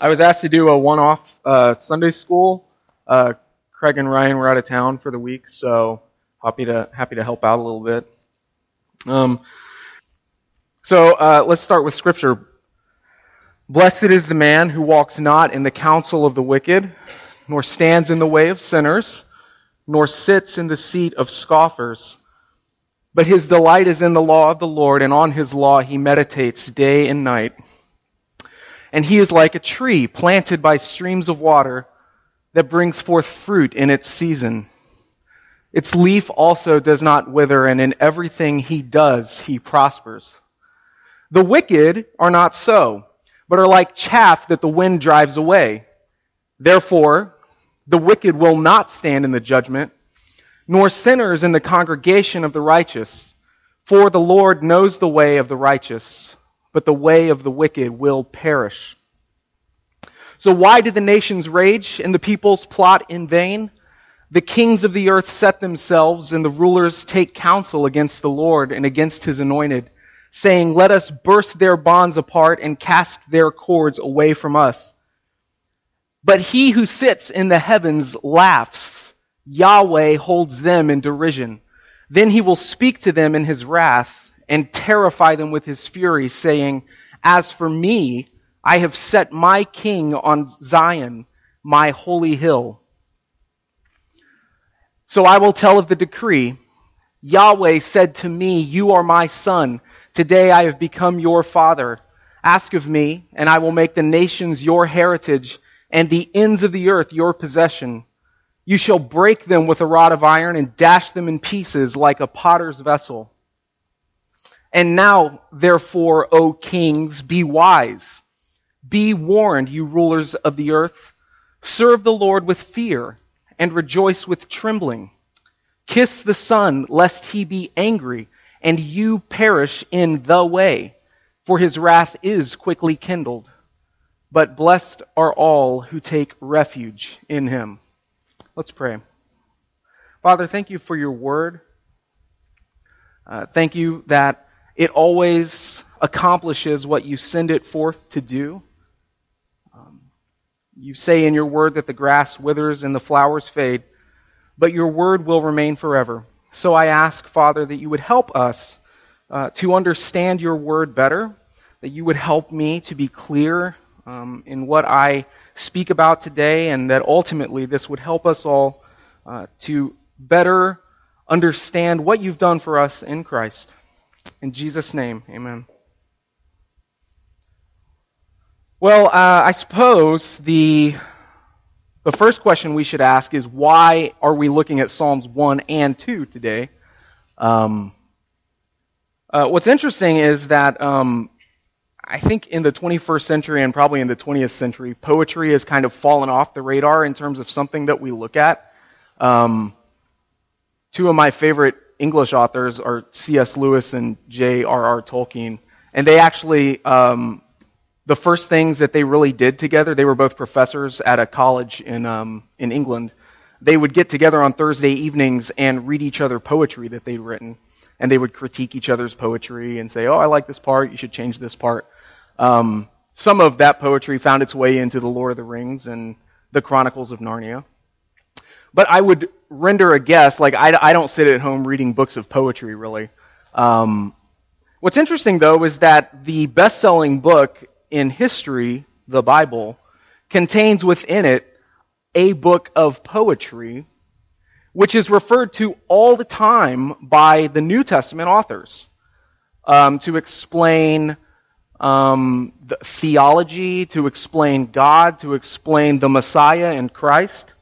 I was asked to do a one-off uh, Sunday school. Uh, Craig and Ryan were out of town for the week, so happy to happy to help out a little bit. Um, so uh, let's start with scripture. Blessed is the man who walks not in the counsel of the wicked, nor stands in the way of sinners, nor sits in the seat of scoffers. But his delight is in the law of the Lord, and on his law he meditates day and night. And he is like a tree planted by streams of water that brings forth fruit in its season. Its leaf also does not wither, and in everything he does, he prospers. The wicked are not so, but are like chaff that the wind drives away. Therefore, the wicked will not stand in the judgment, nor sinners in the congregation of the righteous. For the Lord knows the way of the righteous but the way of the wicked will perish. So why did the nations rage and the peoples plot in vain? The kings of the earth set themselves and the rulers take counsel against the Lord and against his anointed, saying, Let us burst their bonds apart and cast their cords away from us. But he who sits in the heavens laughs. Yahweh holds them in derision. Then he will speak to them in his wrath and terrify them with his fury, saying, As for me, I have set my king on Zion, my holy hill. So I will tell of the decree. Yahweh said to me, You are my son. Today I have become your father. Ask of me, and I will make the nations your heritage, and the ends of the earth your possession. You shall break them with a rod of iron and dash them in pieces like a potter's vessel. And now, therefore, O kings, be wise. Be warned, you rulers of the earth. Serve the Lord with fear and rejoice with trembling. Kiss the Son, lest he be angry and you perish in the way, for his wrath is quickly kindled. But blessed are all who take refuge in him. Let's pray. Father, thank you for your word. Uh, thank you that it always accomplishes what you send it forth to do. Um, you say in your word that the grass withers and the flowers fade, but your word will remain forever. So I ask, Father, that you would help us uh, to understand your word better, that you would help me to be clear um, in what I speak about today, and that ultimately this would help us all uh, to better understand what you've done for us in Christ. In Jesus' name, amen. Well, uh, I suppose the the first question we should ask is why are we looking at Psalms 1 and 2 today? Um, uh, what's interesting is that um, I think in the 21st century and probably in the 20th century, poetry has kind of fallen off the radar in terms of something that we look at. Um, two of my favorite English authors are C.S. Lewis and J.R.R. Tolkien. And they actually, um, the first things that they really did together, they were both professors at a college in, um, in England. They would get together on Thursday evenings and read each other poetry that they'd written. And they would critique each other's poetry and say, oh, I like this part, you should change this part. Um, some of that poetry found its way into the Lord of the Rings and the Chronicles of Narnia. But I would render a guess. Like I, I don't sit at home reading books of poetry really. Um, what's interesting though is that the best-selling book in history, the Bible, contains within it a book of poetry, which is referred to all the time by the New Testament authors um, to explain um, the theology, to explain God, to explain the Messiah and Christ.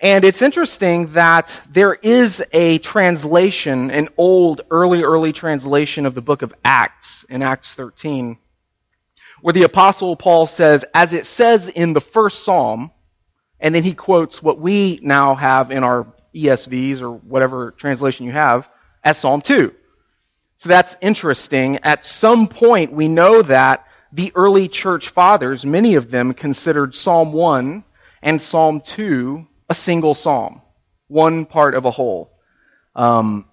And it's interesting that there is a translation, an old, early, early translation of the book of Acts in Acts 13, where the apostle Paul says, as it says in the first psalm, and then he quotes what we now have in our ESVs or whatever translation you have as Psalm 2. So that's interesting. At some point, we know that the early church fathers, many of them considered Psalm 1 and Psalm 2 a single psalm, one part of a whole. Um,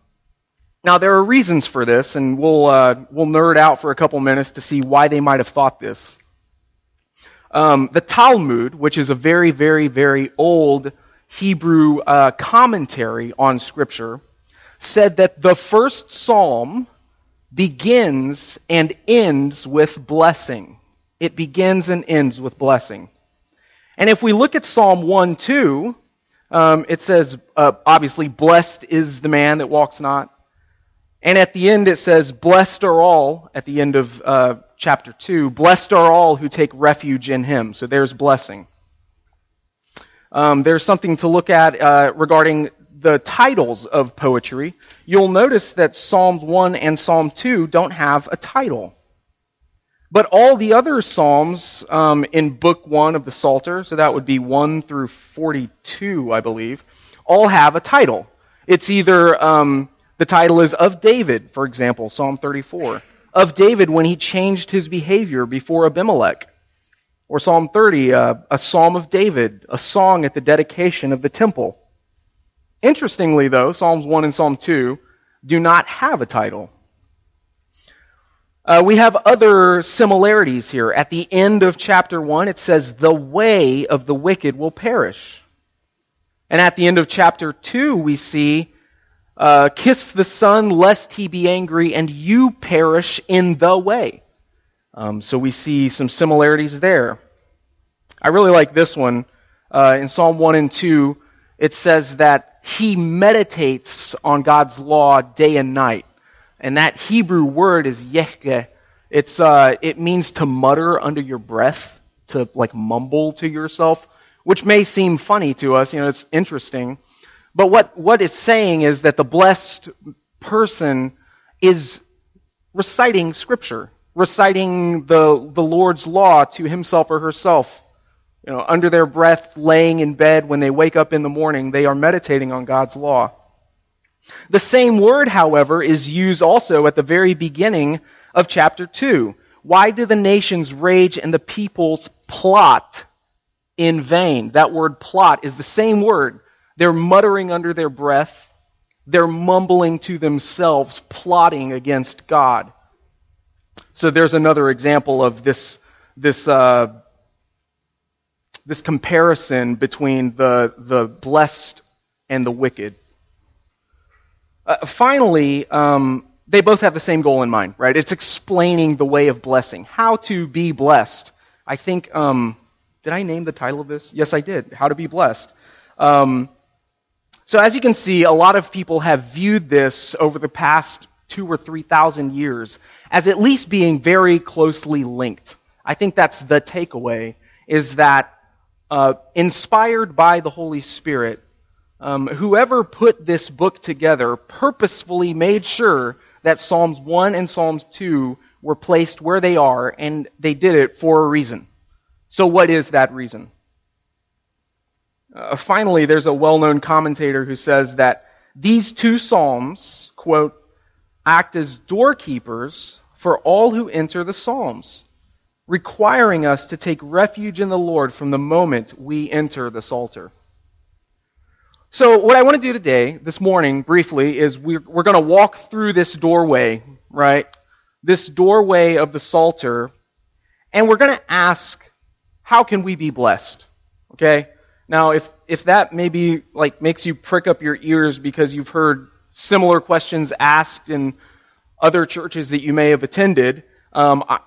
now there are reasons for this, and we'll uh, we'll nerd out for a couple minutes to see why they might have thought this. Um, the Talmud, which is a very, very, very old Hebrew uh, commentary on Scripture, said that the first psalm begins and ends with blessing. It begins and ends with blessing. And if we look at Psalm 1 2, um, it says, uh, obviously, blessed is the man that walks not. And at the end, it says, blessed are all, at the end of uh, chapter 2, blessed are all who take refuge in him. So there's blessing. Um, there's something to look at uh, regarding the titles of poetry. You'll notice that Psalms 1 and Psalm 2 don't have a title. But all the other Psalms um, in Book 1 of the Psalter, so that would be 1 through 42, I believe, all have a title. It's either, um, the title is of David, for example, Psalm 34. Of David when he changed his behavior before Abimelech. Or Psalm 30, uh, a psalm of David, a song at the dedication of the temple. Interestingly, though, Psalms 1 and Psalm 2 do not have a title. Uh, we have other similarities here. At the end of chapter 1, it says, The way of the wicked will perish. And at the end of chapter 2, we see, uh, Kiss the Son, lest he be angry, and you perish in the way. Um, so we see some similarities there. I really like this one. Uh, in Psalm 1 and 2, it says that he meditates on God's law day and night. And that Hebrew word is yehke. It's, uh, it means to mutter under your breath, to like mumble to yourself, which may seem funny to us. You know, it's interesting. But what, what it's saying is that the blessed person is reciting scripture, reciting the, the Lord's law to himself or herself. You know, under their breath, laying in bed when they wake up in the morning, they are meditating on God's law. The same word, however, is used also at the very beginning of chapter 2. Why do the nations rage and the peoples plot in vain? That word plot is the same word. They're muttering under their breath. They're mumbling to themselves, plotting against God. So there's another example of this, this, uh, this comparison between the, the blessed and the wicked. Uh, finally, um, they both have the same goal in mind, right? It's explaining the way of blessing, how to be blessed. I think, um, did I name the title of this? Yes, I did. How to be blessed. Um, so as you can see, a lot of people have viewed this over the past two or three thousand years as at least being very closely linked. I think that's the takeaway, is that uh, inspired by the Holy Spirit, um, whoever put this book together purposefully made sure that Psalms 1 and Psalms 2 were placed where they are, and they did it for a reason. So, what is that reason? Uh, finally, there's a well known commentator who says that these two Psalms, quote, act as doorkeepers for all who enter the Psalms, requiring us to take refuge in the Lord from the moment we enter the Psalter. So, what I want to do today, this morning, briefly, is we're, we're going to walk through this doorway, right? This doorway of the Psalter, and we're going to ask, how can we be blessed? Okay? Now, if, if that maybe, like, makes you prick up your ears because you've heard similar questions asked in other churches that you may have attended, um, I,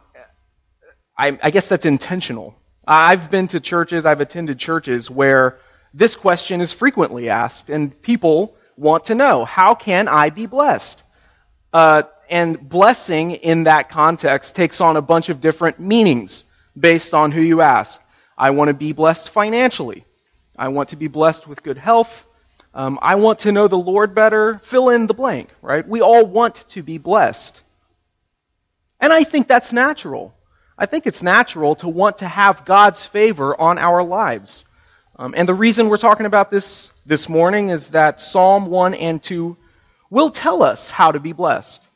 I, I guess that's intentional. I've been to churches, I've attended churches where this question is frequently asked, and people want to know how can I be blessed? Uh, and blessing in that context takes on a bunch of different meanings based on who you ask. I want to be blessed financially. I want to be blessed with good health. Um, I want to know the Lord better. Fill in the blank, right? We all want to be blessed. And I think that's natural. I think it's natural to want to have God's favor on our lives. Um, and the reason we're talking about this this morning is that Psalm 1 and 2 will tell us how to be blessed.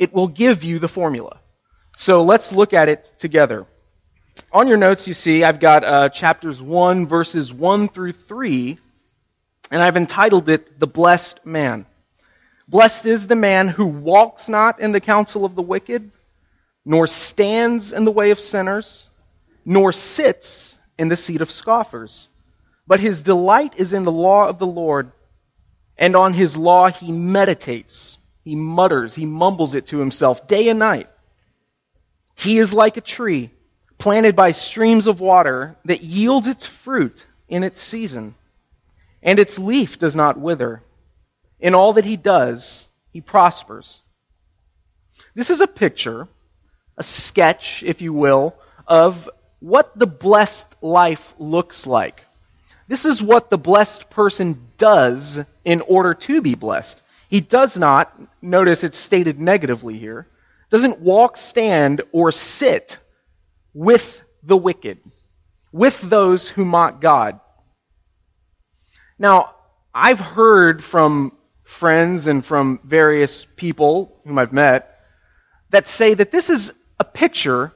It will give you the formula. So let's look at it together. On your notes, you see I've got uh, chapters 1, verses 1 through 3, and I've entitled it The Blessed Man. Blessed is the man who walks not in the counsel of the wicked, nor stands in the way of sinners nor sits in the seat of scoffers. But his delight is in the law of the Lord, and on his law he meditates. He mutters, he mumbles it to himself day and night. He is like a tree planted by streams of water that yields its fruit in its season, and its leaf does not wither. In all that he does, he prospers. This is a picture, a sketch, if you will, of what the blessed life looks like. This is what the blessed person does in order to be blessed. He does not, notice it's stated negatively here, doesn't walk, stand, or sit with the wicked, with those who mock God. Now, I've heard from friends and from various people whom I've met that say that this is a picture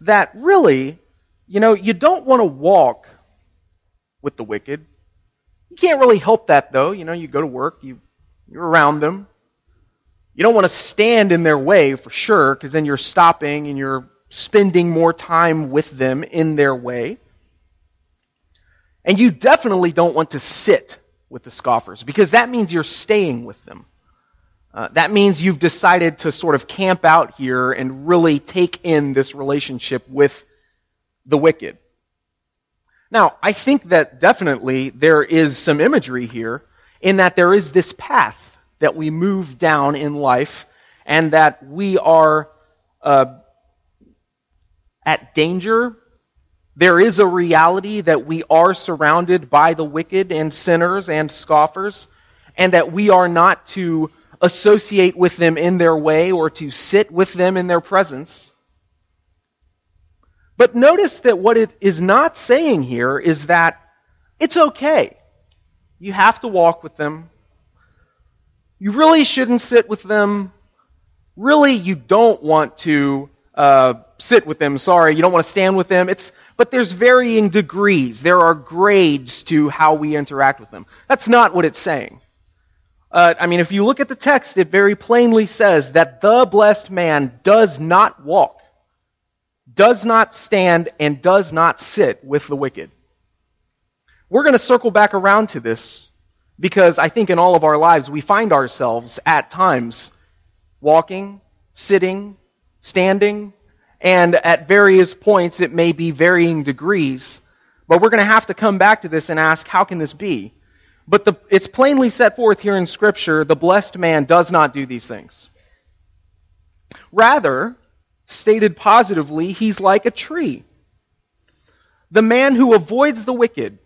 that really, you know, you don't want to walk with the wicked. You can't really help that though. You know, you go to work, you, you're around them. You don't want to stand in their way for sure, because then you're stopping and you're spending more time with them in their way. And you definitely don't want to sit with the scoffers, because that means you're staying with them. Uh, that means you've decided to sort of camp out here and really take in this relationship with the wicked. Now, I think that definitely there is some imagery here in that there is this path that we move down in life and that we are uh, at danger. There is a reality that we are surrounded by the wicked and sinners and scoffers, and that we are not to associate with them in their way or to sit with them in their presence. But notice that what it is not saying here is that it's okay. You have to walk with them. You really shouldn't sit with them. Really, you don't want to uh, sit with them. Sorry, you don't want to stand with them. It's but there's varying degrees. There are grades to how we interact with them. That's not what it's saying. Uh, I mean, if you look at the text, it very plainly says that the blessed man does not walk does not stand and does not sit with the wicked. We're going to circle back around to this because I think in all of our lives we find ourselves at times walking, sitting, standing, and at various points it may be varying degrees. But we're going to have to come back to this and ask, how can this be? But the, it's plainly set forth here in Scripture the blessed man does not do these things. Rather, Stated positively, he's like a tree. The man who avoids the wicked,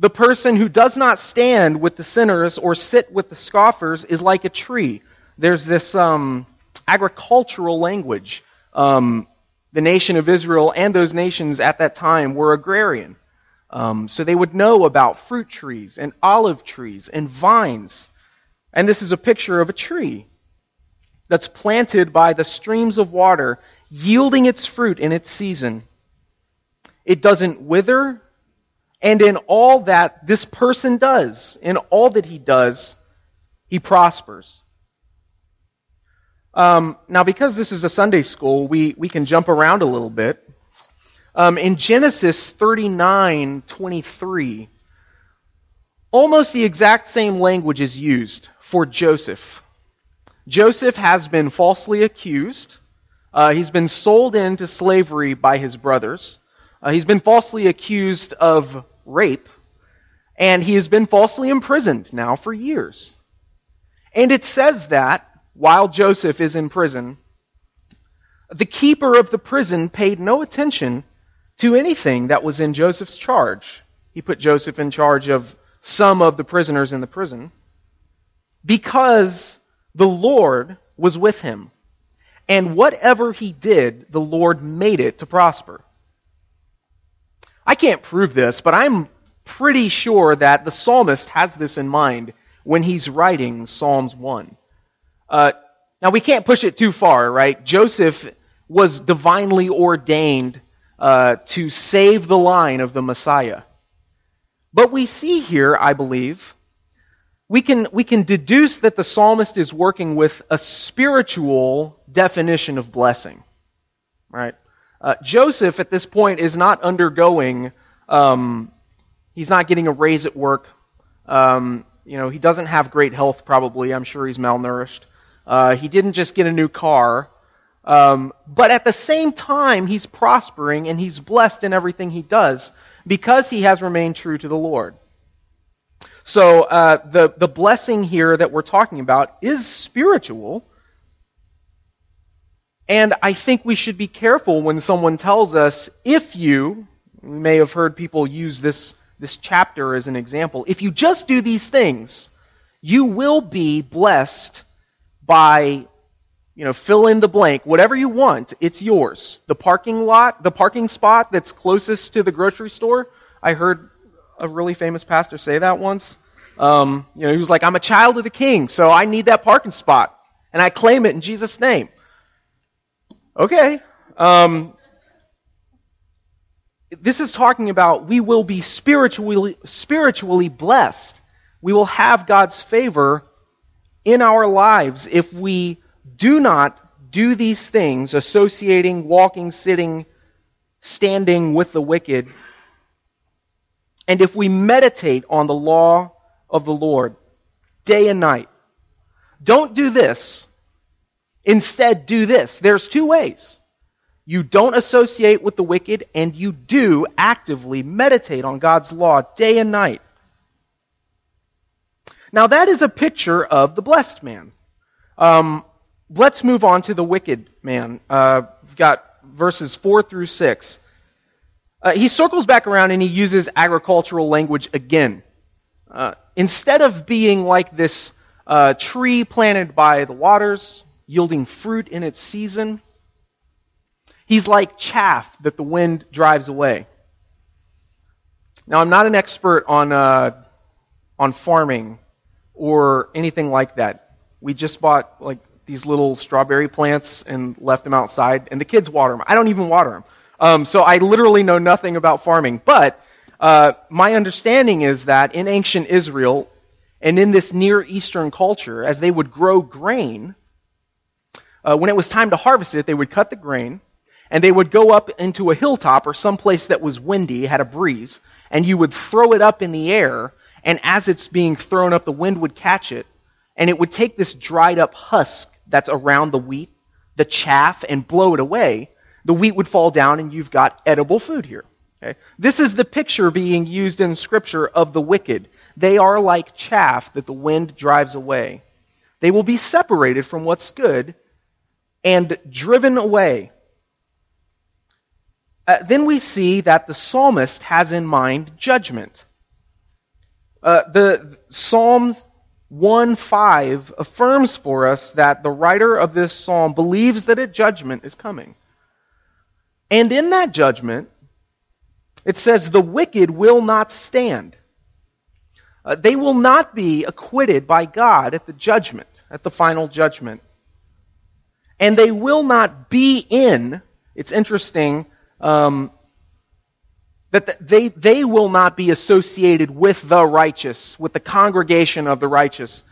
the person who does not stand with the sinners or sit with the scoffers, is like a tree. There's this um, agricultural language. Um, the nation of Israel and those nations at that time were agrarian. Um, so they would know about fruit trees and olive trees and vines. And this is a picture of a tree that's planted by the streams of water, yielding its fruit in its season. It doesn't wither, and in all that this person does, in all that he does, he prospers. Um, now, because this is a Sunday school, we, we can jump around a little bit. Um, in Genesis 39 23, almost the exact same language is used for Joseph. Joseph has been falsely accused. Uh, he's been sold into slavery by his brothers. Uh, he's been falsely accused of rape. And he has been falsely imprisoned now for years. And it says that while Joseph is in prison, the keeper of the prison paid no attention to anything that was in Joseph's charge. He put Joseph in charge of some of the prisoners in the prison because the Lord was with him. And whatever he did, the Lord made it to prosper. I can't prove this, but I'm pretty sure that the psalmist has this in mind when he's writing Psalms 1. Uh, now, we can't push it too far, right? Joseph was divinely ordained uh, to save the line of the Messiah. But we see here, I believe, we can, we can deduce that the psalmist is working with a spiritual definition of blessing. Right? Uh, Joseph at this point is not undergoing, um, he's not getting a raise at work. Um, you know, he doesn't have great health probably. I'm sure he's malnourished. Uh, he didn't just get a new car. Um, but at the same time, he's prospering and he's blessed in everything he does because he has remained true to the Lord. So uh, the the blessing here that we're talking about is spiritual, and I think we should be careful when someone tells us, if you, we may have heard people use this, this chapter as an example, if you just do these things, you will be blessed by, you know, fill in the blank, whatever you want, it's yours. The parking lot, the parking spot that's closest to the grocery store, I heard a really famous pastor say that once. Um, you know, he was like, I'm a child of the king, so I need that parking spot. And I claim it in Jesus' name. Okay. Um, this is talking about we will be spiritually, spiritually blessed. We will have God's favor in our lives if we do not do these things, associating, walking, sitting, standing with the wicked, and if we meditate on the law of the Lord day and night. Don't do this Instead, do this. There's two ways. You don't associate with the wicked, and you do actively meditate on God's law day and night. Now, that is a picture of the blessed man. Um, let's move on to the wicked man. Uh, we've got verses 4 through 6. Uh, he circles back around and he uses agricultural language again. Uh, instead of being like this uh, tree planted by the waters, yielding fruit in its season. He's like chaff that the wind drives away. Now, I'm not an expert on, uh, on farming or anything like that. We just bought like these little strawberry plants and left them outside, and the kids water them. I don't even water them. Um, so I literally know nothing about farming. But uh, my understanding is that in ancient Israel and in this Near Eastern culture, as they would grow grain, uh, when it was time to harvest it, they would cut the grain and they would go up into a hilltop or some place that was windy, had a breeze, and you would throw it up in the air, and as it's being thrown up, the wind would catch it, and it would take this dried up husk that's around the wheat, the chaff, and blow it away. The wheat would fall down, and you've got edible food here. Okay? This is the picture being used in Scripture of the wicked. They are like chaff that the wind drives away. They will be separated from what's good and driven away. Uh, then we see that the psalmist has in mind judgment. Uh, the Psalms 1:5 affirms for us that the writer of this psalm believes that a judgment is coming. And in that judgment, it says, The wicked will not stand. Uh, they will not be acquitted by God at the judgment, at the final judgment and they will not be in. It's interesting um, that they, they will not be associated with the righteous, with the congregation of the righteous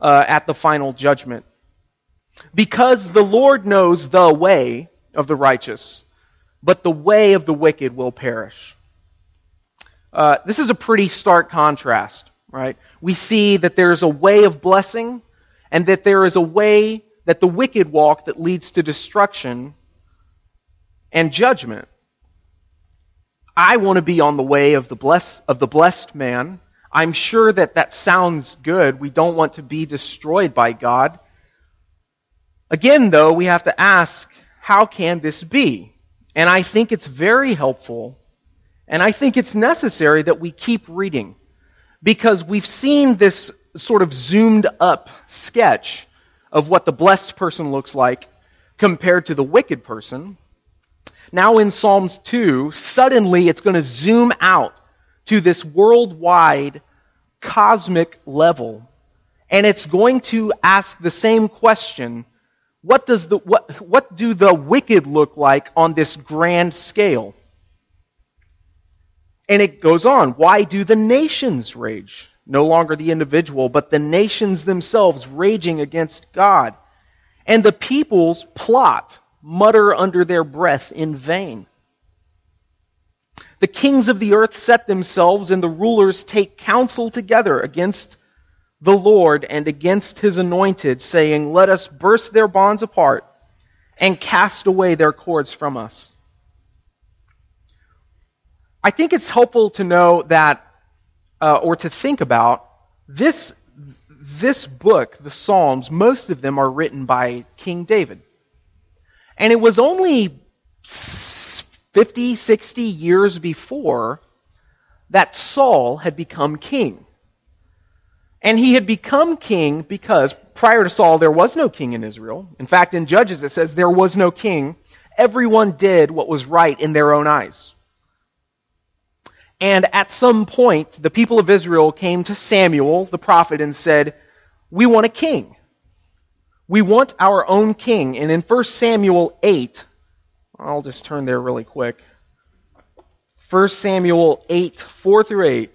uh, at the final judgment. Because the Lord knows the way of the righteous, but the way of the wicked will perish. Uh, this is a pretty stark contrast, right? We see that there is a way of blessing and that there is a way that the wicked walk that leads to destruction and judgment. I want to be on the way of the blessed, of the blessed man. I'm sure that that sounds good. We don't want to be destroyed by God. Again, though, we have to ask, how can this be? And I think it's very helpful, and I think it's necessary that we keep reading. Because we've seen this sort of zoomed up sketch of what the blessed person looks like compared to the wicked person. Now in Psalms 2, suddenly it's going to zoom out to this worldwide cosmic level. And it's going to ask the same question what, does the, what, what do the wicked look like on this grand scale? And it goes on. Why do the nations rage? No longer the individual, but the nations themselves raging against God. And the peoples plot. mutter under their breath in vain. The kings of the earth set themselves, and the rulers take counsel together against the Lord and against his anointed, saying, Let us burst their bonds apart and cast away their cords from us. I think it's helpful to know that, uh, or to think about, this, this book, the Psalms, most of them are written by King David. And it was only 50, 60 years before that Saul had become king. And he had become king because prior to Saul, there was no king in Israel. In fact, in Judges, it says there was no king. Everyone did what was right in their own eyes. And at some point, the people of Israel came to Samuel, the prophet, and said, We want a king. We want our own king. And in 1 Samuel 8, I'll just turn there really quick. 1 Samuel 8, 4 through 8.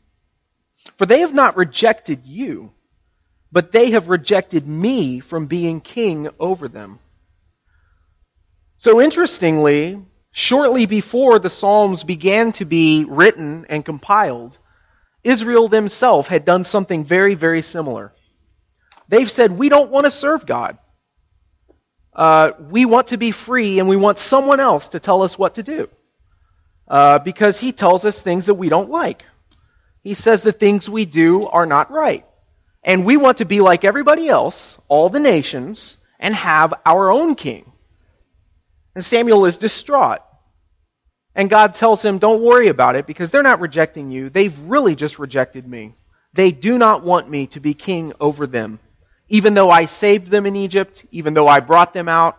For they have not rejected you, but they have rejected me from being king over them. So interestingly, shortly before the Psalms began to be written and compiled, Israel themselves had done something very, very similar. They've said, We don't want to serve God. Uh, we want to be free and we want someone else to tell us what to do. Uh, because he tells us things that we don't like. He says the things we do are not right. And we want to be like everybody else, all the nations, and have our own king. And Samuel is distraught. And God tells him, Don't worry about it because they're not rejecting you. They've really just rejected me. They do not want me to be king over them. Even though I saved them in Egypt, even though I brought them out,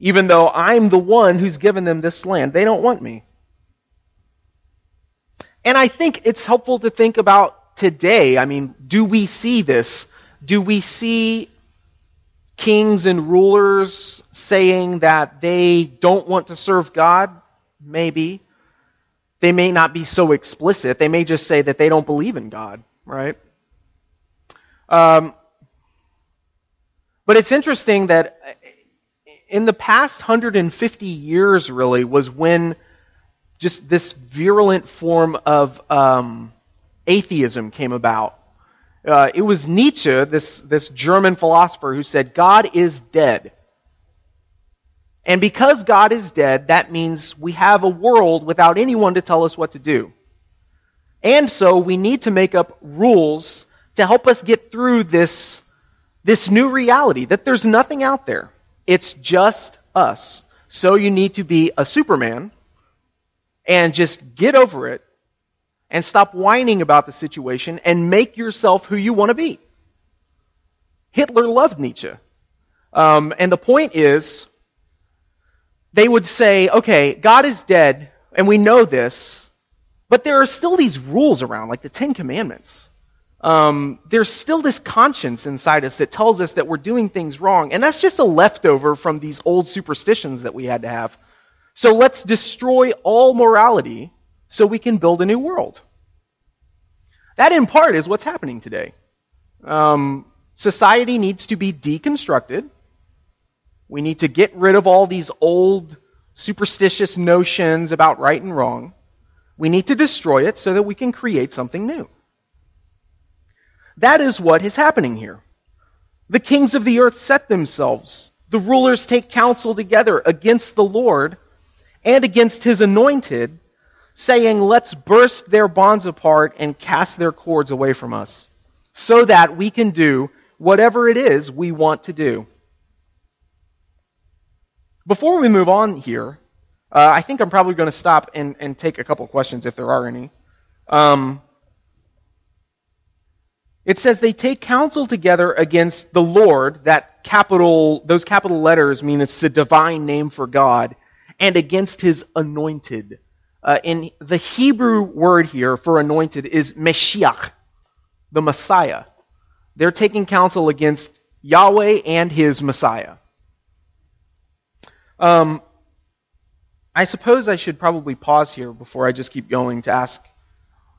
even though I'm the one who's given them this land, they don't want me. And I think it's helpful to think about today. I mean, do we see this? Do we see kings and rulers saying that they don't want to serve God? Maybe. They may not be so explicit. They may just say that they don't believe in God, right? Um, but it's interesting that in the past 150 years, really, was when just this virulent form of um, atheism came about. Uh, it was Nietzsche, this, this German philosopher, who said, God is dead. And because God is dead, that means we have a world without anyone to tell us what to do. And so we need to make up rules to help us get through this, this new reality that there's nothing out there. It's just us. So you need to be a Superman and just get over it and stop whining about the situation and make yourself who you want to be. Hitler loved Nietzsche. Um, and the point is, they would say, okay, God is dead, and we know this, but there are still these rules around, like the Ten Commandments. Um, there's still this conscience inside us that tells us that we're doing things wrong, and that's just a leftover from these old superstitions that we had to have. So let's destroy all morality so we can build a new world. That, in part, is what's happening today. Um, society needs to be deconstructed. We need to get rid of all these old superstitious notions about right and wrong. We need to destroy it so that we can create something new. That is what is happening here. The kings of the earth set themselves. The rulers take counsel together against the Lord and against his anointed, saying, Let's burst their bonds apart and cast their cords away from us, so that we can do whatever it is we want to do. Before we move on here, uh, I think I'm probably going to stop and, and take a couple questions if there are any. Um, it says they take counsel together against the Lord, that capital, those capital letters mean it's the divine name for God, and against his anointed. Uh, in the Hebrew word here for anointed is Meshiach, the Messiah. They're taking counsel against Yahweh and his Messiah. Um, I suppose I should probably pause here before I just keep going to ask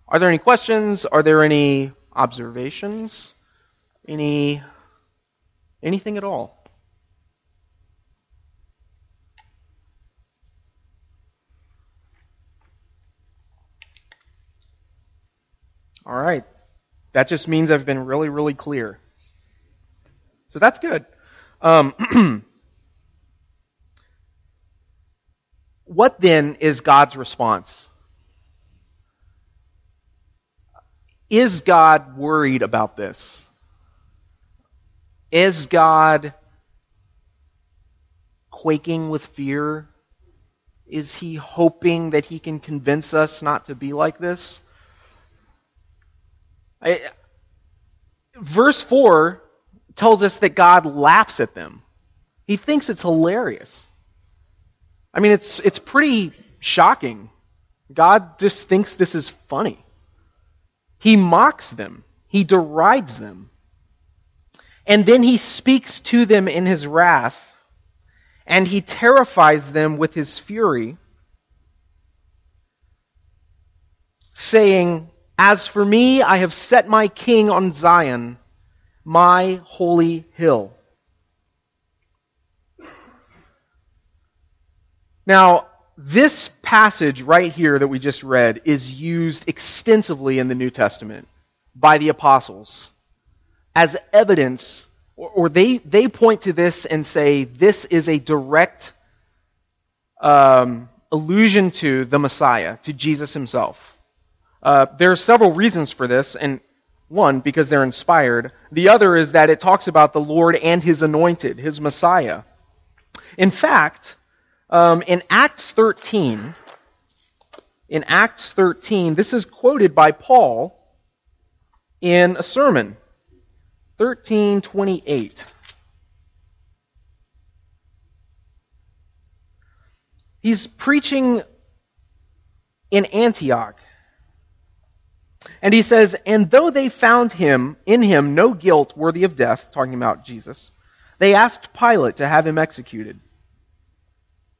Are there any questions? Are there any observations? Any anything at all? All right. That just means I've been really, really clear. So that's good. Um, what then is God's response? Is God worried about this? Is God quaking with fear? Is he hoping that he can convince us not to be like this? I, verse 4 tells us that God laughs at them. He thinks it's hilarious. I mean, it's, it's pretty shocking. God just thinks this is funny. He mocks them, he derides them. And then he speaks to them in his wrath, and he terrifies them with his fury, saying, As for me, I have set my king on Zion, my holy hill. Now, this passage right here that we just read is used extensively in the New Testament by the apostles as evidence, or, they, they point to this and say this is a direct um, allusion to the Messiah, to Jesus himself. Uh, there are several reasons for this, and one, because they're inspired. The other is that it talks about the Lord and his anointed, his Messiah. In fact, um, in Acts 13, in Acts 13, this is quoted by Paul in a sermon. 1328. He's preaching in Antioch. And he says, And though they found him, in him, no guilt worthy of death, talking about Jesus, they asked Pilate to have him executed.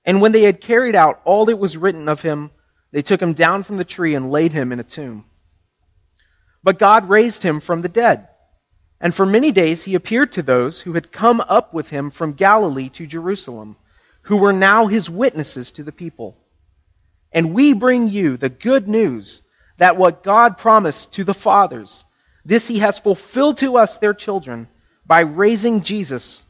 And when they had carried out all that was written of him, they took him down from the tree and laid him in a tomb. But God raised him from the dead. And for many days he appeared to those who had come up with him from Galilee to Jerusalem, who were now his witnesses to the people. And we bring you the good news that what God promised to the fathers, this he has fulfilled to us, their children, by raising Jesus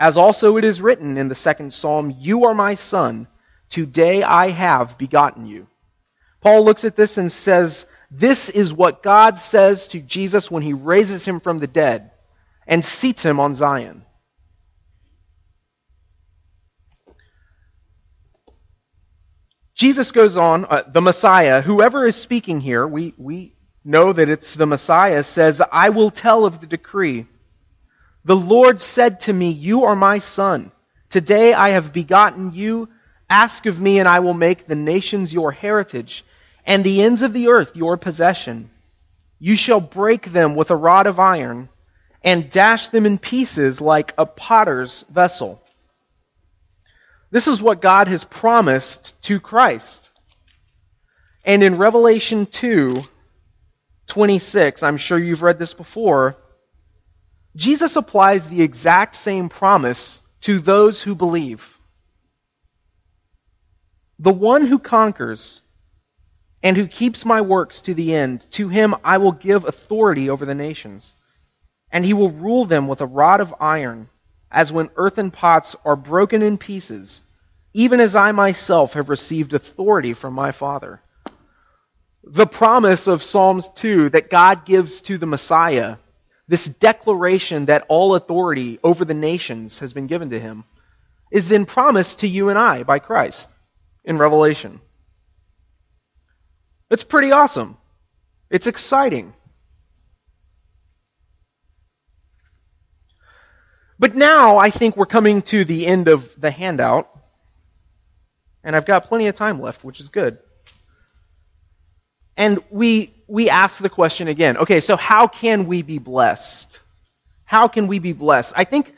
as also it is written in the second psalm, You are my son, today I have begotten you. Paul looks at this and says, This is what God says to Jesus when he raises him from the dead and seats him on Zion. Jesus goes on, uh, the Messiah, whoever is speaking here, we, we know that it's the Messiah, says, I will tell of the decree. The Lord said to me, You are my son. Today I have begotten you. Ask of me, and I will make the nations your heritage, and the ends of the earth your possession. You shall break them with a rod of iron, and dash them in pieces like a potter's vessel. This is what God has promised to Christ. And in Revelation 2 26, I'm sure you've read this before, Jesus applies the exact same promise to those who believe. The one who conquers and who keeps my works to the end, to him I will give authority over the nations, and he will rule them with a rod of iron, as when earthen pots are broken in pieces, even as I myself have received authority from my Father. The promise of Psalms 2 that God gives to the Messiah this declaration that all authority over the nations has been given to him, is then promised to you and I by Christ in Revelation. It's pretty awesome. It's exciting. But now I think we're coming to the end of the handout. And I've got plenty of time left, which is good. And we, we ask the question again. Okay, so how can we be blessed? How can we be blessed? I think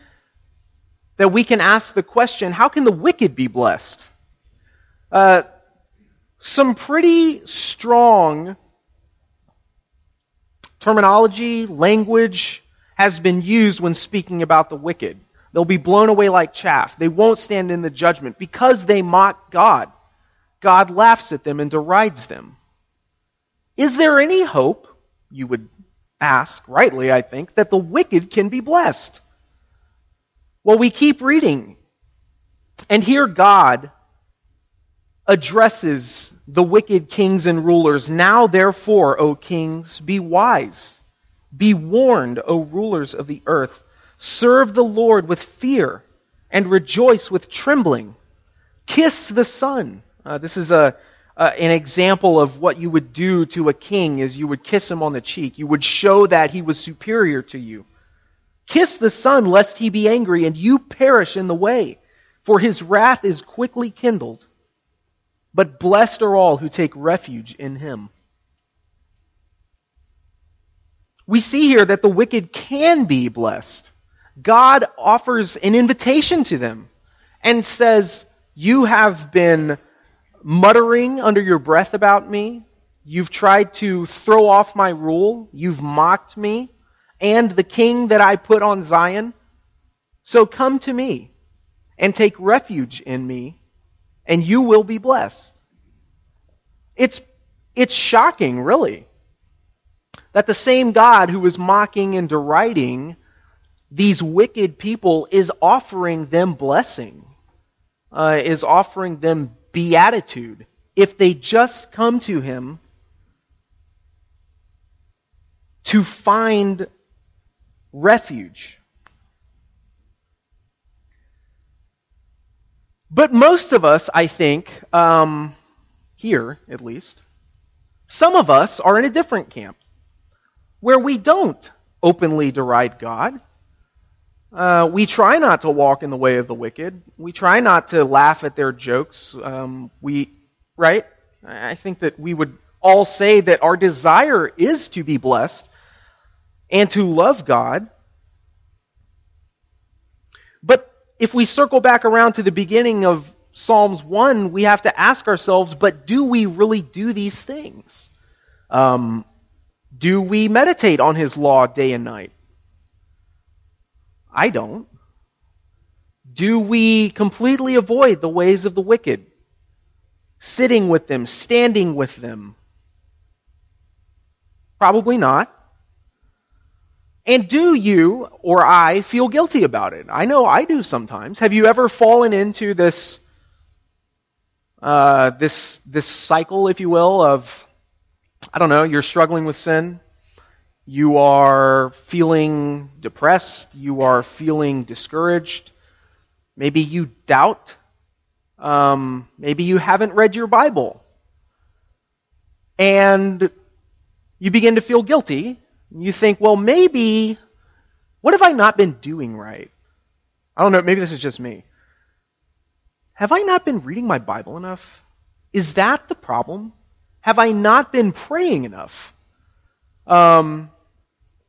that we can ask the question, how can the wicked be blessed? Uh, some pretty strong terminology, language has been used when speaking about the wicked. They'll be blown away like chaff. They won't stand in the judgment because they mock God. God laughs at them and derides them. Is there any hope, you would ask, rightly, I think, that the wicked can be blessed? Well, we keep reading. And here God addresses the wicked kings and rulers. Now, therefore, O kings, be wise. Be warned, O rulers of the earth. Serve the Lord with fear and rejoice with trembling. Kiss the Son. Uh, this is a, uh, an example of what you would do to a king is you would kiss him on the cheek. You would show that he was superior to you. Kiss the Son, lest he be angry and you perish in the way, for his wrath is quickly kindled. But blessed are all who take refuge in him. We see here that the wicked can be blessed. God offers an invitation to them and says, You have been muttering under your breath about me. You've tried to throw off my rule. You've mocked me and the king that I put on Zion. So come to me and take refuge in me, and you will be blessed. It's, it's shocking, really, that the same God who is mocking and deriding these wicked people is offering them blessing, uh, is offering them beatitude if they just come to him to find refuge. But most of us, I think, um, here at least, some of us are in a different camp where we don't openly deride God. Uh, we try not to walk in the way of the wicked. We try not to laugh at their jokes. Um, we, right? I think that we would all say that our desire is to be blessed and to love God. But if we circle back around to the beginning of Psalms 1, we have to ask ourselves, but do we really do these things? Um, do we meditate on His law day and night? I don't. Do we completely avoid the ways of the wicked? Sitting with them, standing with them? Probably not. And do you or I feel guilty about it? I know I do sometimes. Have you ever fallen into this uh, this this cycle, if you will, of I don't know, you're struggling with sin, you are feeling depressed, you are feeling discouraged, maybe you doubt, um, maybe you haven't read your Bible, and you begin to feel guilty you think, well, maybe, what have I not been doing right? I don't know, maybe this is just me. Have I not been reading my Bible enough? Is that the problem? Have I not been praying enough? Um,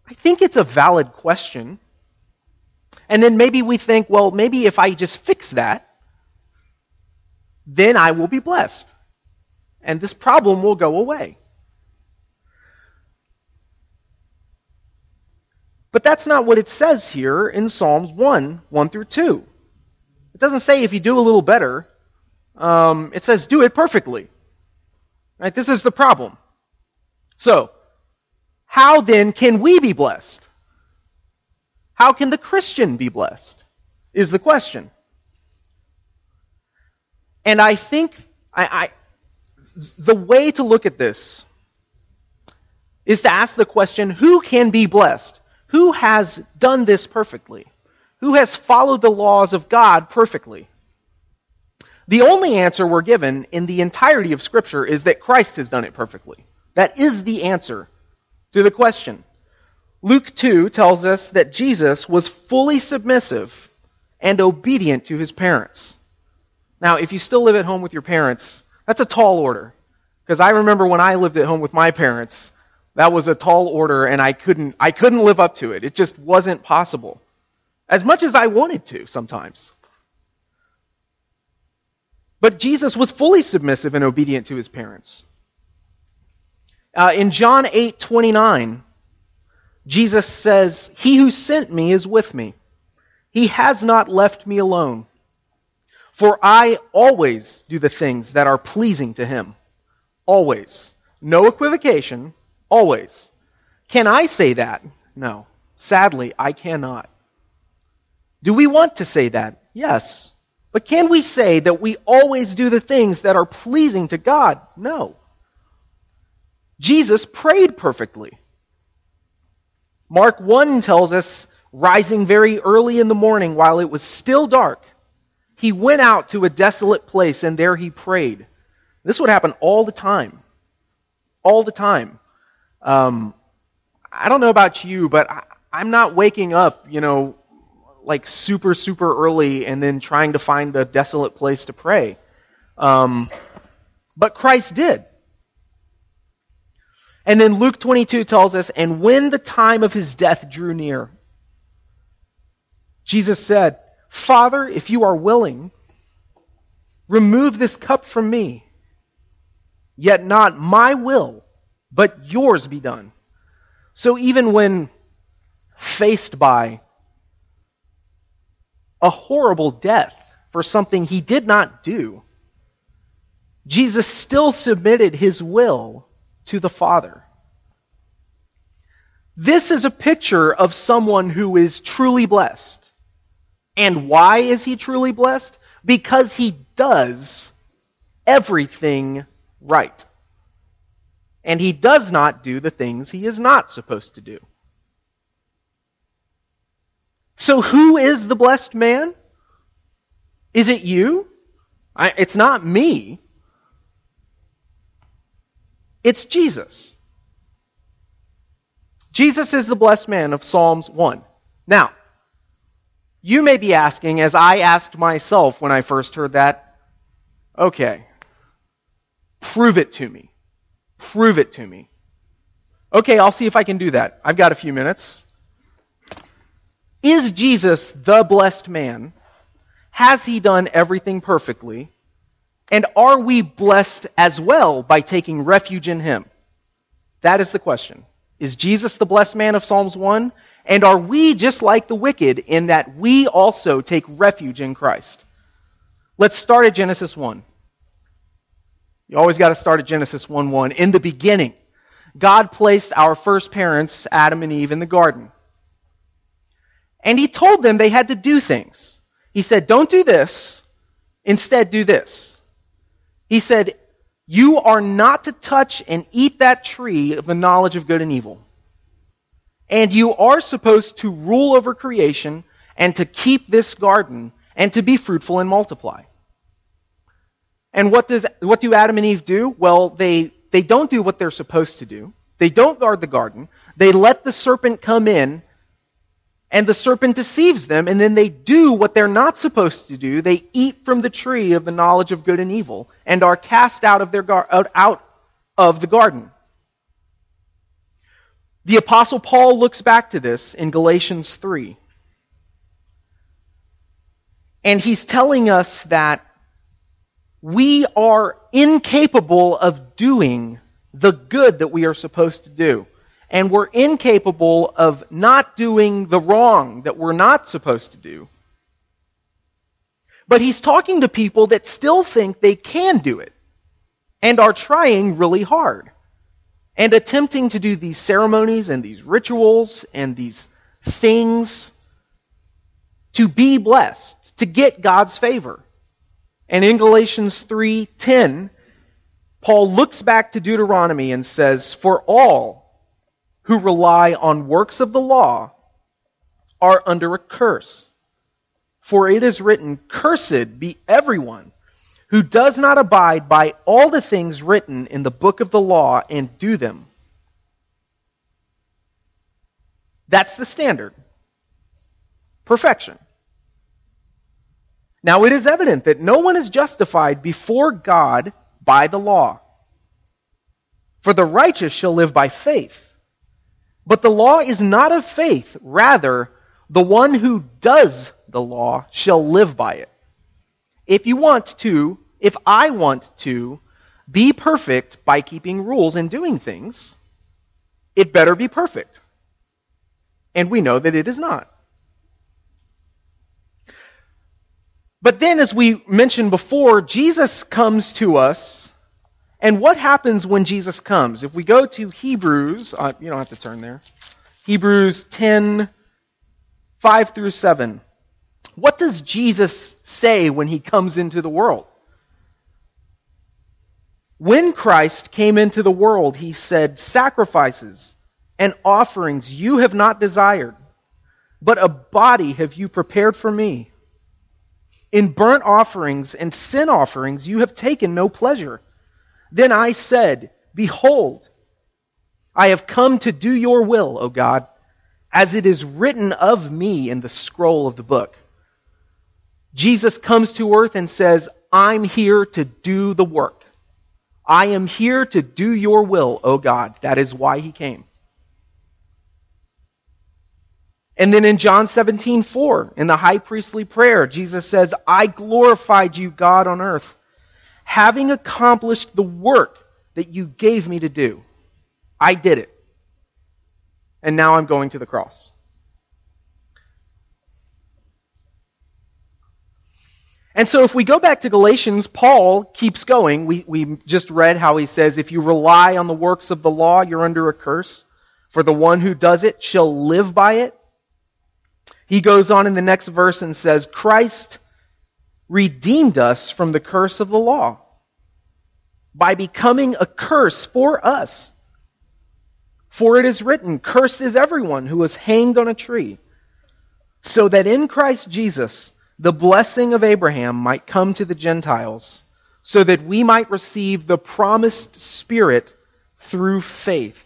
I think it's a valid question. And then maybe we think, well, maybe if I just fix that, then I will be blessed. And this problem will go away. But that's not what it says here in Psalms 1, 1 through 2. It doesn't say if you do a little better. Um, it says do it perfectly. Right? This is the problem. So, how then can we be blessed? How can the Christian be blessed? Is the question. And I think I, I, the way to look at this is to ask the question who can be blessed? Who has done this perfectly? Who has followed the laws of God perfectly? The only answer we're given in the entirety of Scripture is that Christ has done it perfectly. That is the answer to the question. Luke 2 tells us that Jesus was fully submissive and obedient to his parents. Now, if you still live at home with your parents, that's a tall order. Because I remember when I lived at home with my parents, that was a tall order and I couldn't, I couldn't live up to it. It just wasn't possible. As much as I wanted to sometimes. But Jesus was fully submissive and obedient to his parents. Uh, in John 8 29, Jesus says, He who sent me is with me. He has not left me alone. For I always do the things that are pleasing to him. Always. No equivocation. Always. Can I say that? No. Sadly, I cannot. Do we want to say that? Yes. But can we say that we always do the things that are pleasing to God? No. Jesus prayed perfectly. Mark 1 tells us, rising very early in the morning while it was still dark, he went out to a desolate place and there he prayed. This would happen all the time. All the time. Um, I don't know about you, but I, I'm not waking up, you know, like super, super early and then trying to find a desolate place to pray. Um, but Christ did. And then Luke 22 tells us, and when the time of his death drew near, Jesus said, Father, if you are willing, remove this cup from me. Yet not my will, but yours be done. So even when faced by a horrible death for something he did not do, Jesus still submitted his will to the Father. This is a picture of someone who is truly blessed. And why is he truly blessed? Because he does everything right. And he does not do the things he is not supposed to do. So, who is the blessed man? Is it you? I, it's not me. It's Jesus. Jesus is the blessed man of Psalms 1. Now, you may be asking, as I asked myself when I first heard that, okay, prove it to me. Prove it to me. Okay, I'll see if I can do that. I've got a few minutes. Is Jesus the blessed man? Has he done everything perfectly? And are we blessed as well by taking refuge in him? That is the question. Is Jesus the blessed man of Psalms 1? And are we just like the wicked in that we also take refuge in Christ? Let's start at Genesis 1. You always got to start at Genesis 1 1. In the beginning, God placed our first parents, Adam and Eve, in the garden. And He told them they had to do things. He said, Don't do this. Instead, do this. He said, You are not to touch and eat that tree of the knowledge of good and evil. And you are supposed to rule over creation and to keep this garden and to be fruitful and multiply. And what does what do Adam and Eve do? Well, they they don't do what they're supposed to do. They don't guard the garden. They let the serpent come in and the serpent deceives them, and then they do what they're not supposed to do. They eat from the tree of the knowledge of good and evil, and are cast out of, their gar- out, of the garden. The Apostle Paul looks back to this in Galatians 3. And he's telling us that we are incapable of doing the good that we are supposed to do and we're incapable of not doing the wrong that we're not supposed to do. But he's talking to people that still think they can do it and are trying really hard and attempting to do these ceremonies and these rituals and these things to be blessed, to get God's favor. And in Galatians 3:10, Paul looks back to Deuteronomy and says, "For all who rely on works of the law are under a curse. For it is written, Cursed be everyone who does not abide by all the things written in the book of the law and do them. That's the standard. Perfection. Now it is evident that no one is justified before God by the law. For the righteous shall live by faith. But the law is not of faith. Rather, the one who does the law shall live by it. If you want to, if I want to be perfect by keeping rules and doing things, it better be perfect. And we know that it is not. But then, as we mentioned before, Jesus comes to us. And what happens when Jesus comes? If we go to Hebrews, uh, you don't have to turn there. Hebrews 10, 5 through 7. What does Jesus say when he comes into the world? When Christ came into the world, he said, Sacrifices and offerings you have not desired, but a body have you prepared for me. In burnt offerings and sin offerings you have taken no pleasure. Then I said, Behold, I have come to do your will, O God, as it is written of me in the scroll of the book. Jesus comes to earth and says, I'm here to do the work. I am here to do your will, O God. That is why he came. And then in John 17, 4, in the high priestly prayer, Jesus says, I glorified you, God, on earth, having accomplished the work that you gave me to do. I did it. And now I'm going to the cross. And so if we go back to Galatians, Paul keeps going. We, we just read how he says, if you rely on the works of the law, you're under a curse. For the one who does it shall live by it. He goes on in the next verse and says, Christ redeemed us from the curse of the law by becoming a curse for us. For it is written, Cursed is everyone who is hanged on a tree, so that in Christ Jesus the blessing of Abraham might come to the Gentiles, so that we might receive the promised Spirit through faith.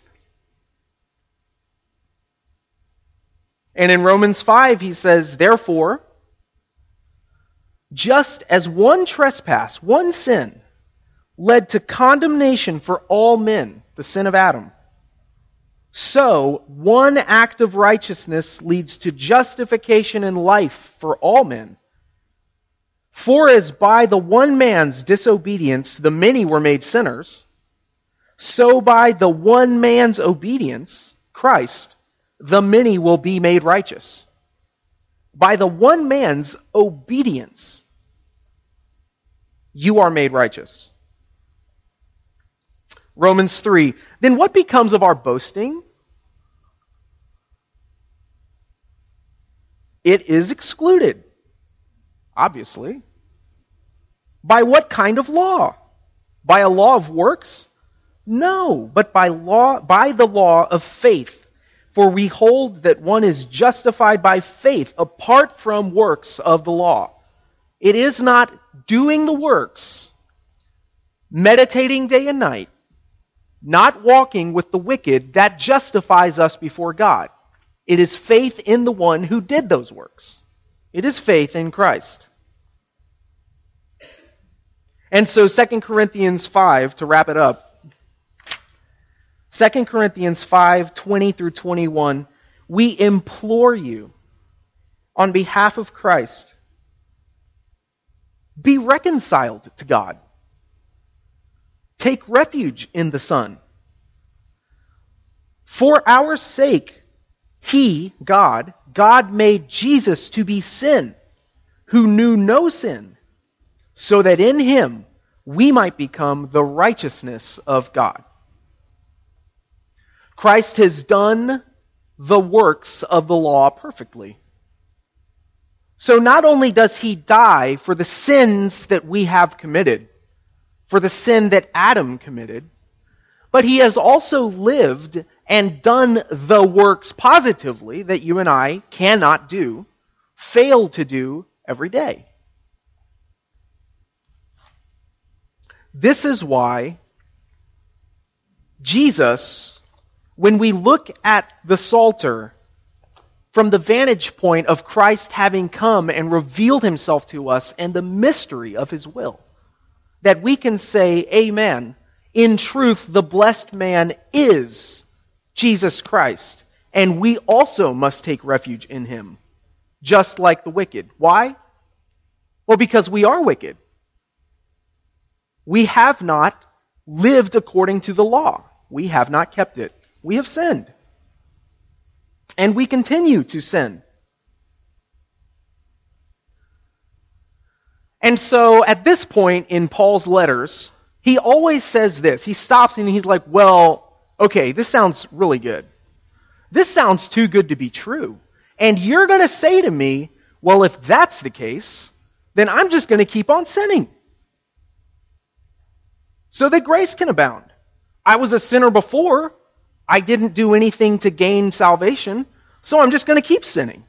And in Romans 5, he says, Therefore, just as one trespass, one sin, led to condemnation for all men, the sin of Adam, so one act of righteousness leads to justification and life for all men. For as by the one man's disobedience the many were made sinners, so by the one man's obedience, Christ, the many will be made righteous. By the one man's obedience, you are made righteous. Romans 3. Then what becomes of our boasting? It is excluded, obviously. By what kind of law? By a law of works? No, but by law by the law of faith. For we hold that one is justified by faith apart from works of the law. It is not doing the works, meditating day and night, not walking with the wicked that justifies us before God. It is faith in the one who did those works. It is faith in Christ. And so 2 Corinthians 5, to wrap it up, 2 Corinthians 5 20 through 21, we implore you on behalf of Christ, be reconciled to God. Take refuge in the Son. For our sake, He, God, God made Jesus to be sin, who knew no sin, so that in Him we might become the righteousness of God. Christ has done the works of the law perfectly. So not only does he die for the sins that we have committed, for the sin that Adam committed, but he has also lived and done the works positively that you and I cannot do, fail to do every day. This is why Jesus when we look at the Psalter from the vantage point of Christ having come and revealed himself to us and the mystery of his will. That we can say, Amen. In truth, the blessed man is Jesus Christ, and we also must take refuge in him, just like the wicked. Why? Well, because we are wicked. We have not lived according to the law. We have not kept it. We have sinned. And we continue to sin. And so at this point in Paul's letters, he always says this. He stops and he's like, well, okay, this sounds really good. This sounds too good to be true. And you're going to say to me, well, if that's the case, then I'm just going to keep on sinning. So that grace can abound. I was a sinner before. I didn't do anything to gain salvation, so I'm just going to keep sinning.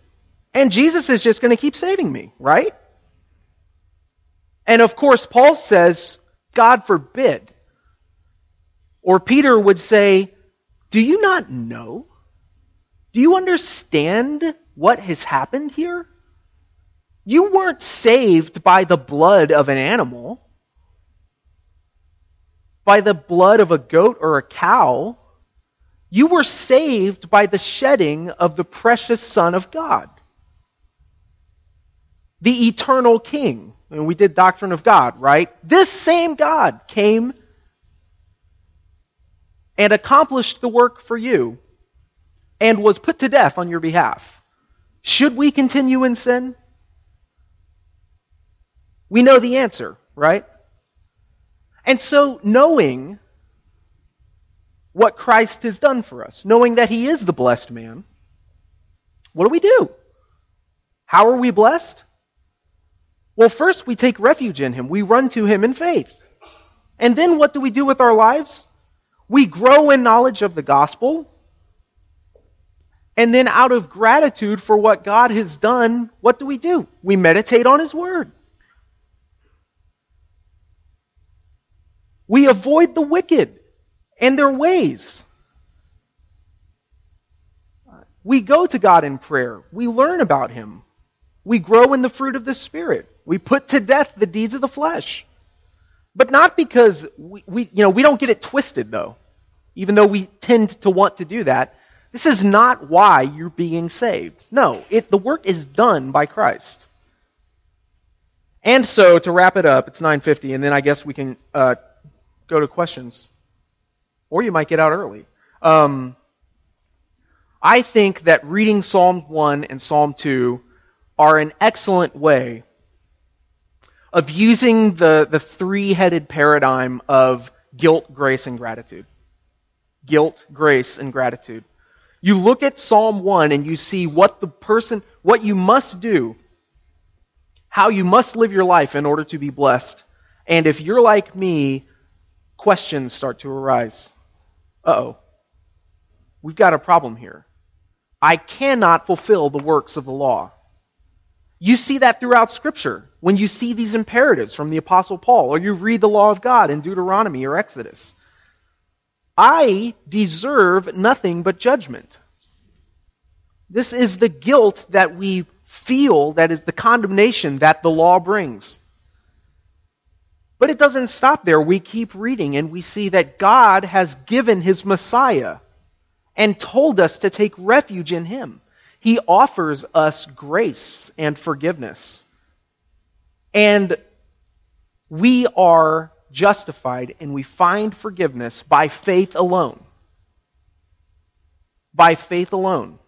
And Jesus is just going to keep saving me, right? And of course, Paul says, God forbid. Or Peter would say, Do you not know? Do you understand what has happened here? You weren't saved by the blood of an animal, by the blood of a goat or a cow. You were saved by the shedding of the precious Son of God, the eternal King. And we did Doctrine of God, right? This same God came and accomplished the work for you and was put to death on your behalf. Should we continue in sin? We know the answer, right? And so, knowing what Christ has done for us, knowing that He is the blessed man, what do we do? How are we blessed? Well, first we take refuge in Him. We run to Him in faith. And then what do we do with our lives? We grow in knowledge of the gospel. And then out of gratitude for what God has done, what do we do? We meditate on His Word. We avoid the wicked and their ways. We go to God in prayer. We learn about Him. We grow in the fruit of the Spirit. We put to death the deeds of the flesh. But not because we, we, you know, we don't get it twisted though. Even though we tend to want to do that. This is not why you're being saved. No, it, the work is done by Christ. And so, to wrap it up, it's 9.50, and then I guess we can uh, go to questions. Or you might get out early. Um, I think that reading Psalm 1 and Psalm 2 are an excellent way of using the, the three headed paradigm of guilt, grace, and gratitude. Guilt, grace, and gratitude. You look at Psalm 1 and you see what the person, what you must do, how you must live your life in order to be blessed. And if you're like me, questions start to arise. Oh. We've got a problem here. I cannot fulfill the works of the law. You see that throughout Scripture when you see these imperatives from the Apostle Paul, or you read the law of God in Deuteronomy or Exodus. I deserve nothing but judgment. This is the guilt that we feel, that is the condemnation that the law brings. But it doesn't stop there. We keep reading and we see that God has given his Messiah and told us to take refuge in him. He offers us grace and forgiveness. And we are justified and we find forgiveness by faith alone. By faith alone.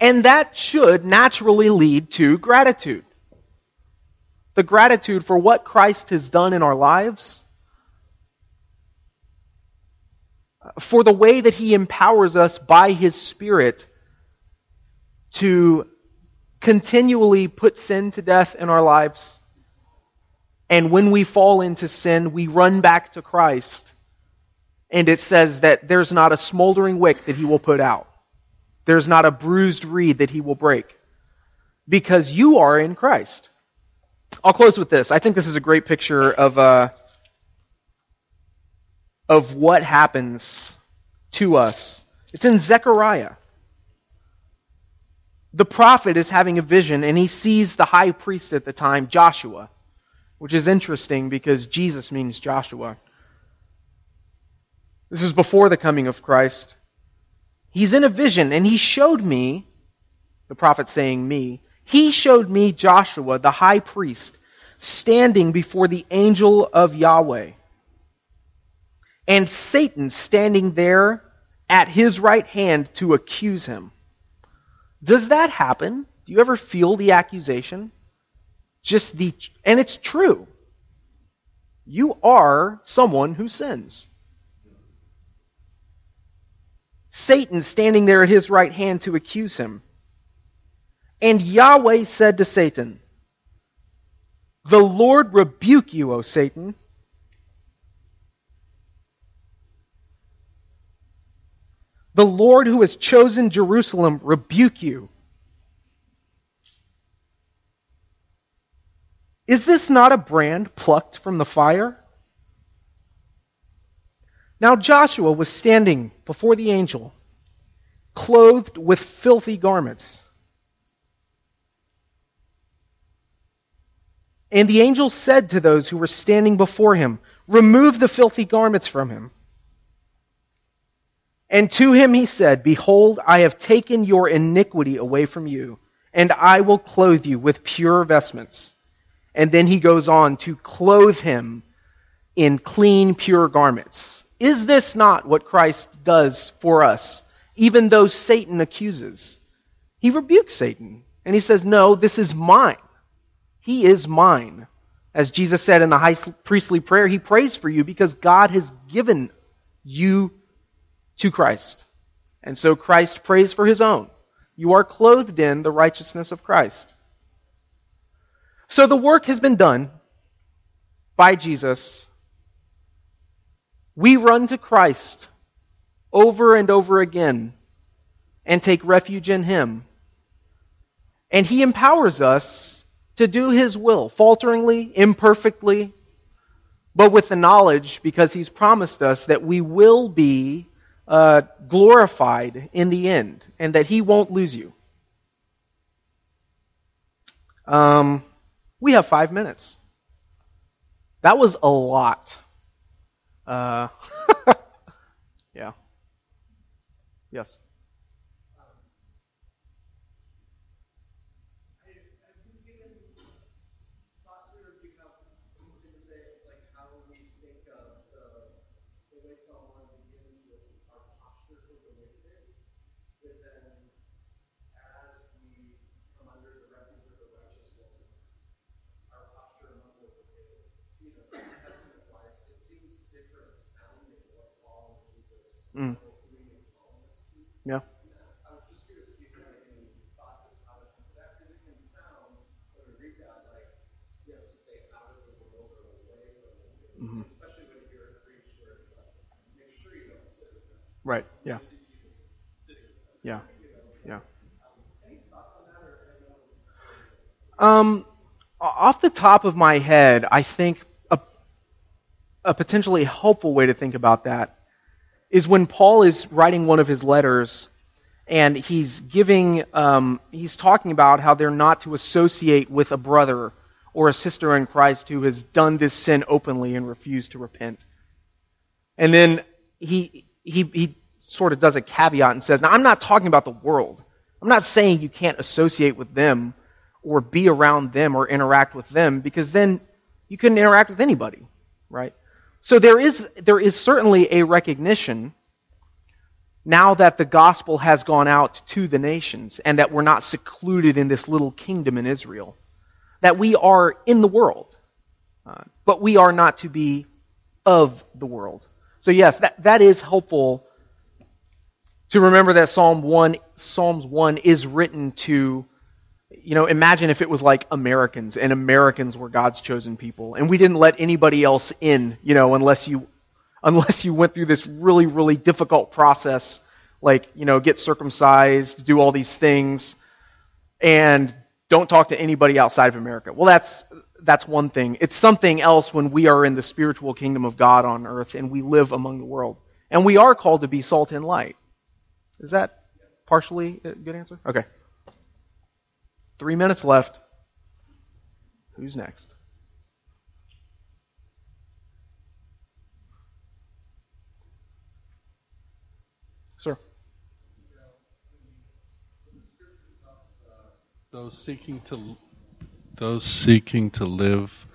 And that should naturally lead to gratitude. The gratitude for what Christ has done in our lives, for the way that He empowers us by His Spirit to continually put sin to death in our lives. And when we fall into sin, we run back to Christ. And it says that there's not a smoldering wick that he will put out. There's not a bruised reed that he will break. Because you are in Christ. I'll close with this. I think this is a great picture of, uh, of what happens to us. It's in Zechariah. the prophet is having a vision and he sees the high priest at the time, Joshua, which is interesting because Jesus means Joshua. This is before the coming of Christ. He's in a vision and he showed me, the prophet saying me, he showed me Joshua, the high priest, standing before the angel of Yahweh. And Satan standing there at his right hand to accuse him. Does that happen? Do you ever feel the accusation? Just the, and it's true. You are someone who sins. Satan standing there at his right hand to accuse him. And Yahweh said to Satan, The Lord rebuke you, O Satan. The Lord who has chosen Jerusalem rebuke you. Is this not a brand plucked from the fire? Now Joshua was standing before the angel, clothed with filthy garments. And the angel said to those who were standing before him, Remove the filthy garments from him. And to him he said, Behold, I have taken your iniquity away from you, and I will clothe you with pure vestments. And then he goes on to clothe him in clean, pure garments. Is this not what Christ does for us, even though Satan accuses? He rebukes Satan, and he says, No, this is mine. He is mine. As Jesus said in the high priestly prayer, he prays for you because God has given you to Christ. And so Christ prays for his own. You are clothed in the righteousness of Christ. So the work has been done by Jesus. We run to Christ over and over again and take refuge in him. And he empowers us to do his will, falteringly, imperfectly, but with the knowledge, because he's promised us that we will be uh, glorified in the end and that he won't lose you. Um, we have five minutes. That was a lot. Uh, yeah. Yes. Mm. Yeah. You're a you have to stay out of the world, especially when you're a preacher. make sure you don't sit with them. Right. Yeah. Yeah. Yeah. Um, off the top of my head, I think a, a potentially helpful way to think about that is when Paul is writing one of his letters and he's giving, um, he's talking about how they're not to associate with a brother or a sister in Christ who has done this sin openly and refused to repent. And then he, he, he sort of does a caveat and says, now I'm not talking about the world. I'm not saying you can't associate with them or be around them or interact with them because then you couldn't interact with anybody, right? So there is, there is certainly a recognition now that the gospel has gone out to the nations and that we're not secluded in this little kingdom in Israel, that we are in the world, uh, but we are not to be of the world. So yes, that, that is helpful to remember that Psalm 1, Psalms 1 is written to you know, imagine if it was like Americans and Americans were God's chosen people and we didn't let anybody else in, you know, unless you unless you went through this really really difficult process like, you know, get circumcised, do all these things and don't talk to anybody outside of America. Well, that's that's one thing. It's something else when we are in the spiritual kingdom of God on earth and we live among the world. And we are called to be salt and light. Is that partially a good answer? Okay. Three minutes left. Who's next? Sir. Those seeking to those seeking to live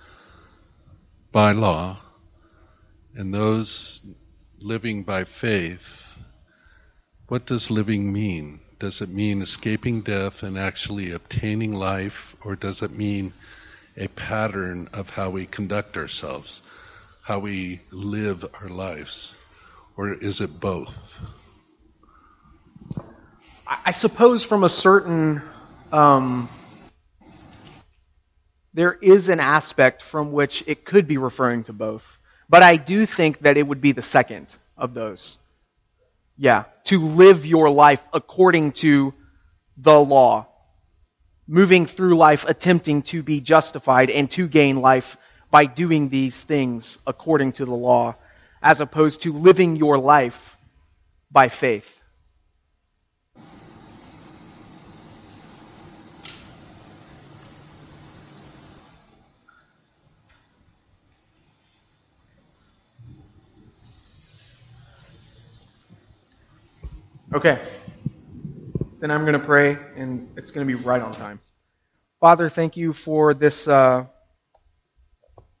by law and those living by faith, what does living mean? Does it mean escaping death and actually obtaining life, or does it mean a pattern of how we conduct ourselves, how we live our lives? Or is it both? I suppose from a certain. Um, there is an aspect from which it could be referring to both. But I do think that it would be the second of those. Yeah, to live your life according to the law. Moving through life attempting to be justified and to gain life by doing these things according to the law, as opposed to living your life by faith. Okay. Then I'm going to pray, and it's going to be right on time. Father, thank you for this uh,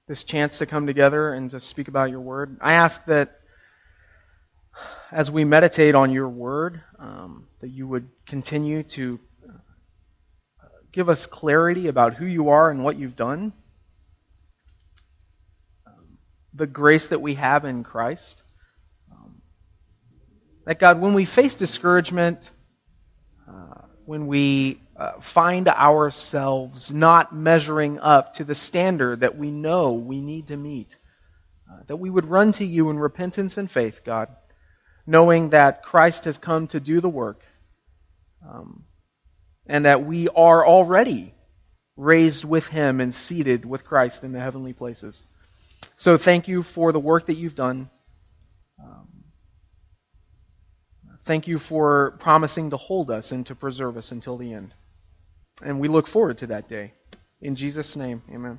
this chance to come together and to speak about your word. I ask that as we meditate on your word, um, that you would continue to uh, give us clarity about who you are and what you've done, the grace that we have in Christ. That God, when we face discouragement, uh, when we uh, find ourselves not measuring up to the standard that we know we need to meet, uh, that we would run to you in repentance and faith, God, knowing that Christ has come to do the work, um, and that we are already raised with him and seated with Christ in the heavenly places. So thank you for the work that you've done. Um, Thank you for promising to hold us and to preserve us until the end. And we look forward to that day. In Jesus' name, amen.